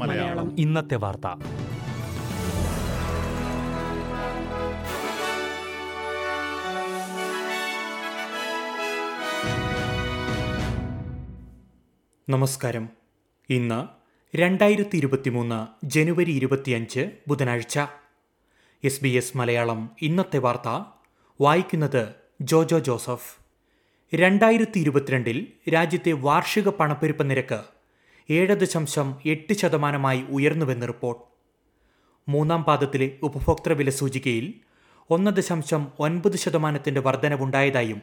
മലയാളം. ഇന്നത്തെ വാർത്ത. നമസ്കാരം. ഇന്ന് രണ്ടായിരത്തി ഇരുപത്തിമൂന്ന് ജനുവരി ഇരുപത്തിയഞ്ച് ബുധനാഴ്ച. എസ് ബി എസ് മലയാളം ഇന്നത്തെ വാർത്ത വായിക്കുന്നത് ജോജോ ജോസഫ്. രണ്ടായിരത്തി ഇരുപത്തിരണ്ടിൽ രാജ്യത്തെ വാർഷിക പണപ്പെരുപ്പ നിരക്ക് ഏഴ് ദശാംശം എട്ട് ശതമാനമായി ഉയർന്നുവെന്ന് റിപ്പോർട്ട്. മൂന്നാം പാദത്തിലെ ഉപഭോക്തൃ വില സൂചികയിൽ ഒന്ന് ദശാംശം ഒൻപത് ശതമാനത്തിന്റെ വർധനവുണ്ടായതായും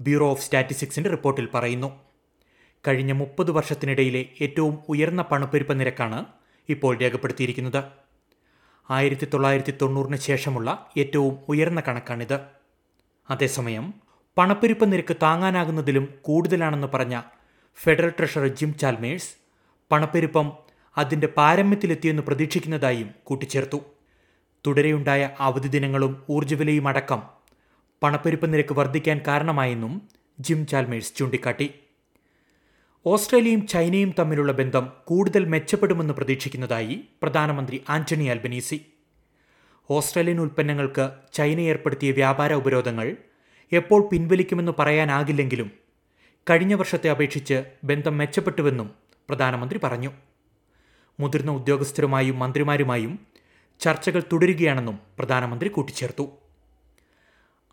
ബ്യൂറോ ഓഫ് സ്റ്റാറ്റിസ്റ്റിക്സിന്റെ റിപ്പോർട്ടിൽ പറയുന്നു. കഴിഞ്ഞ മുപ്പത് വർഷത്തിനിടയിലെ ഏറ്റവും ഉയർന്ന പണപ്പെരുപ്പ നിരക്കാണ് ഇപ്പോൾ രേഖപ്പെടുത്തിയിരിക്കുന്നത്. ആയിരത്തി തൊള്ളായിരത്തി തൊണ്ണൂറിന് ശേഷമുള്ള ഏറ്റവും ഉയർന്ന കണക്കാണിത്. അതേസമയം പണപ്പെരുപ്പ നിരക്ക് താങ്ങാനാകുന്നതിലും കൂടുതലാണെന്ന് പറഞ്ഞ ഫെഡറൽ ട്രഷറർ ജിം ചാൽമേഴ്സ് പണപ്പെരുപ്പം അതിന്റെ പാരമ്യത്തിലെത്തിയെന്ന് പ്രതീക്ഷിക്കുന്നതായും കൂട്ടിച്ചേർത്തു. തുടരെയുണ്ടായ അവധി ദിനങ്ങളും ഊർജവിലയും അടക്കം പണപ്പെരുപ്പ നിരക്ക് വർദ്ധിക്കാൻ കാരണമായെന്നും ജിം ചാൽമേഴ്സ് ചൂണ്ടിക്കാട്ടി. ഓസ്ട്രേലിയയും ചൈനയും തമ്മിലുള്ള ബന്ധം കൂടുതൽ മെച്ചപ്പെടുമെന്ന് പ്രതീക്ഷിക്കുന്നതായി പ്രധാനമന്ത്രി ആന്റണി അൽബനീസി ഓസ്ട്രേലിയൻ ഉൽപ്പന്നങ്ങൾക്ക് ചൈന ഏർപ്പെടുത്തിയ വ്യാപാര ഉപരോധങ്ങൾ എപ്പോൾ പിൻവലിക്കുമെന്ന് പറയാനാകില്ലെങ്കിലും കഴിഞ്ഞ വർഷത്തെ അപേക്ഷിച്ച് ബന്ധം മെച്ചപ്പെട്ടുവെന്നും പ്രധാനമന്ത്രി പറഞ്ഞു. മുതിർന്ന ഉദ്യോഗസ്ഥരുമായും മന്ത്രിമാരുമായും ചർച്ചകൾ തുടരുകയാണെന്നും പ്രധാനമന്ത്രി കൂട്ടിച്ചേർത്തു.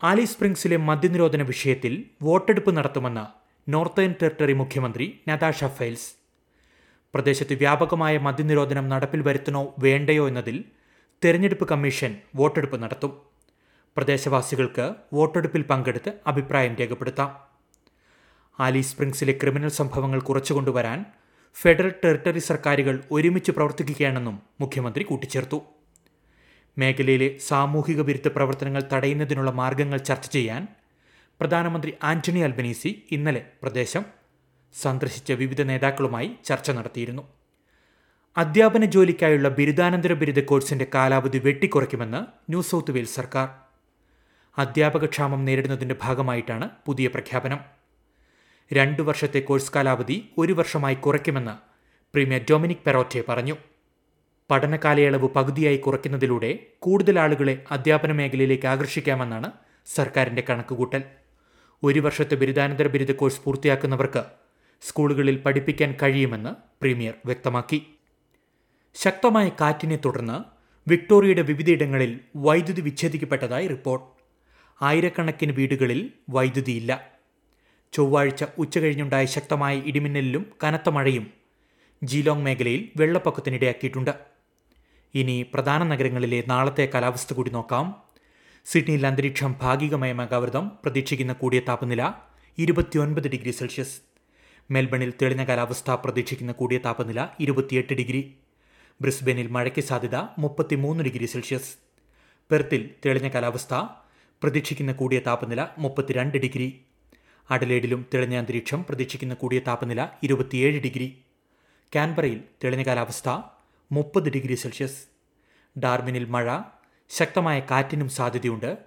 ആലി സ്പ്രിങ്സിലെ മദ്യനിരോധന വിഷയത്തിൽ വോട്ടെടുപ്പ് നടത്തുമെന്ന് നോർത്തേൺ ടെറിട്ടറി മുഖ്യമന്ത്രി നതാഷ ഫെയിൽസ് പ്രദേശത്ത് വ്യാപകമായ മദ്യനിരോധനം നടപ്പിൽ വരുത്തണോ വേണ്ടയോ എന്നതിൽ തെരഞ്ഞെടുപ്പ് കമ്മീഷൻ വോട്ടെടുപ്പ് നടത്തും. പ്രദേശവാസികൾക്ക് വോട്ടെടുപ്പിൽ പങ്കെടുത്ത് അഭിപ്രായം രേഖപ്പെടുത്താം. ആലി സ്പ്രിംഗ്സിലെ ക്രിമിനൽ സംഭവങ്ങൾ കുറച്ചുകൊണ്ടുവരാൻ ഫെഡറൽ ടെറിട്ടറി സർക്കാരുകൾ ഒരുമിച്ച് പ്രവർത്തിക്കുകയാണെന്നും മുഖ്യമന്ത്രി കൂട്ടിച്ചേർത്തു. മേഖലയിലെ സാമൂഹിക വിരുദ്ധ പ്രവർത്തനങ്ങൾ തടയുന്നതിനുള്ള മാർഗങ്ങൾ ചർച്ച ചെയ്യാൻ പ്രധാനമന്ത്രി ആന്റണി അൽബനീസി ഇന്നലെ പ്രദേശം സന്ദർശിച്ച വിവിധ നേതാക്കളുമായി ചർച്ച നടത്തിയിരുന്നു. അധ്യാപന ജോലിക്കായുള്ള ബിരുദാനന്തര ബിരുദ കോഴ്സിന്റെ കാലാവധി വെട്ടിക്കുറയ്ക്കുമെന്ന് ന്യൂ സൗത്ത് വെയിൽസ് സർക്കാർ. അധ്യാപകക്ഷാമം നേരിടുന്നതിന്റെ ഭാഗമായിട്ടാണ് പുതിയ പ്രഖ്യാപനം. രണ്ടു വർഷത്തെ കോഴ്സ് കാലാവധി ഒരു വർഷമായി കുറയ്ക്കുമെന്ന് പ്രീമിയർ ഡൊമിനിക് പെറോറ്റെ പറഞ്ഞു. പഠനകാലയളവ് പകുതിയായി കുറയ്ക്കുന്നതിലൂടെ കൂടുതൽ ആളുകളെ അധ്യാപന മേഖലയിലേക്ക് ആകർഷിക്കാമെന്നാണ് സർക്കാരിന്റെ കണക്കുകൂട്ടൽ. ഒരു വർഷത്തെ ബിരുദാനന്തര ബിരുദ കോഴ്സ് പൂർത്തിയാക്കുന്നവർക്ക് സ്കൂളുകളിൽ പഠിപ്പിക്കാൻ കഴിയുമെന്ന് പ്രീമിയർ വ്യക്തമാക്കി. ശക്തമായ കാറ്റിനെ തുടർന്ന് വിക്ടോറിയയുടെ വിവിധയിടങ്ങളിൽ വൈദ്യുതി വിച്ഛേദിക്കപ്പെട്ടതായി റിപ്പോർട്ട്. ആയിരക്കണക്കിന് വീടുകളിൽ വൈദ്യുതിയില്ല. ചൊവ്വാഴ്ച ഉച്ചകഴിഞ്ഞുണ്ടായ ശക്തമായ ഇടിമിന്നലിലും കനത്ത മഴയും ജീലോങ് മേഖലയിൽ വെള്ളപ്പൊക്കത്തിനിടയാക്കിയിട്ടുണ്ട്. ഇനി പ്രധാന നഗരങ്ങളിലെ നാളത്തെ കാലാവസ്ഥ കൂടി നോക്കാം. സിഡ്നിയിൽ അന്തരീക്ഷം ഭാഗികമായ മേഘാവൃതം പ്രതീക്ഷിക്കുന്ന കൂടിയ താപനില ഇരുപത്തിയൊൻപത് ഡിഗ്രി സെൽഷ്യസ്. മെൽബണിൽ തെളിഞ്ഞ കാലാവസ്ഥ പ്രതീക്ഷിക്കുന്ന കൂടിയ താപനില ഇരുപത്തിയെട്ട് ഡിഗ്രി. ബ്രിസ്ബനിൽ മഴയ്ക്ക് സാധ്യത മുപ്പത്തിമൂന്ന് ഡിഗ്രി സെൽഷ്യസ്. പെർത്തിൽ തെളിഞ്ഞ കാലാവസ്ഥ പ്രതീക്ഷിക്കുന്ന കൂടിയ താപനില മുപ്പത്തിരണ്ട് ഡിഗ്രി. അഡലേഡിലും തെളിഞ്ഞ അന്തരീക്ഷം പ്രതീക്ഷിക്കുന്ന കൂടിയ താപനില ഇരുപത്തിയേഴ് ഡിഗ്രി. കാൻബറയിൽ തെളിഞ്ഞ കാലാവസ്ഥ മുപ്പത് ഡിഗ്രി സെൽഷ്യസ്. ഡാർമിനിൽ മഴ ശക്തമായ കാറ്റിനും സാധ്യതയുണ്ട്.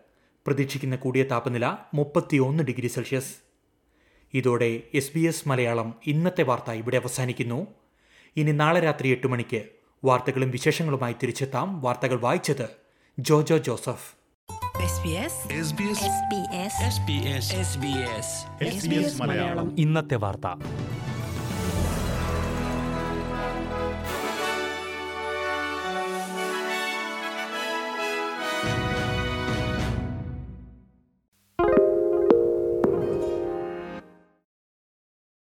പ്രതീക്ഷിക്കുന്ന കൂടിയ താപനില മുപ്പത്തിയൊന്ന് ഡിഗ്രി സെൽഷ്യസ്. ഇതോടെ എസ് ബി എസ് മലയാളം ഇന്നത്തെ വാർത്ത ഇവിടെ അവസാനിക്കുന്നു. ഇനി നാളെ രാത്രി എട്ട് മണിക്ക് വാർത്തകളും വിശേഷങ്ങളുമായി തിരിച്ചെത്താം വാർത്തകൾ വായിച്ചത് ജോജോ ജോസഫ്. ഇന്നത്തെ വാർത്ത.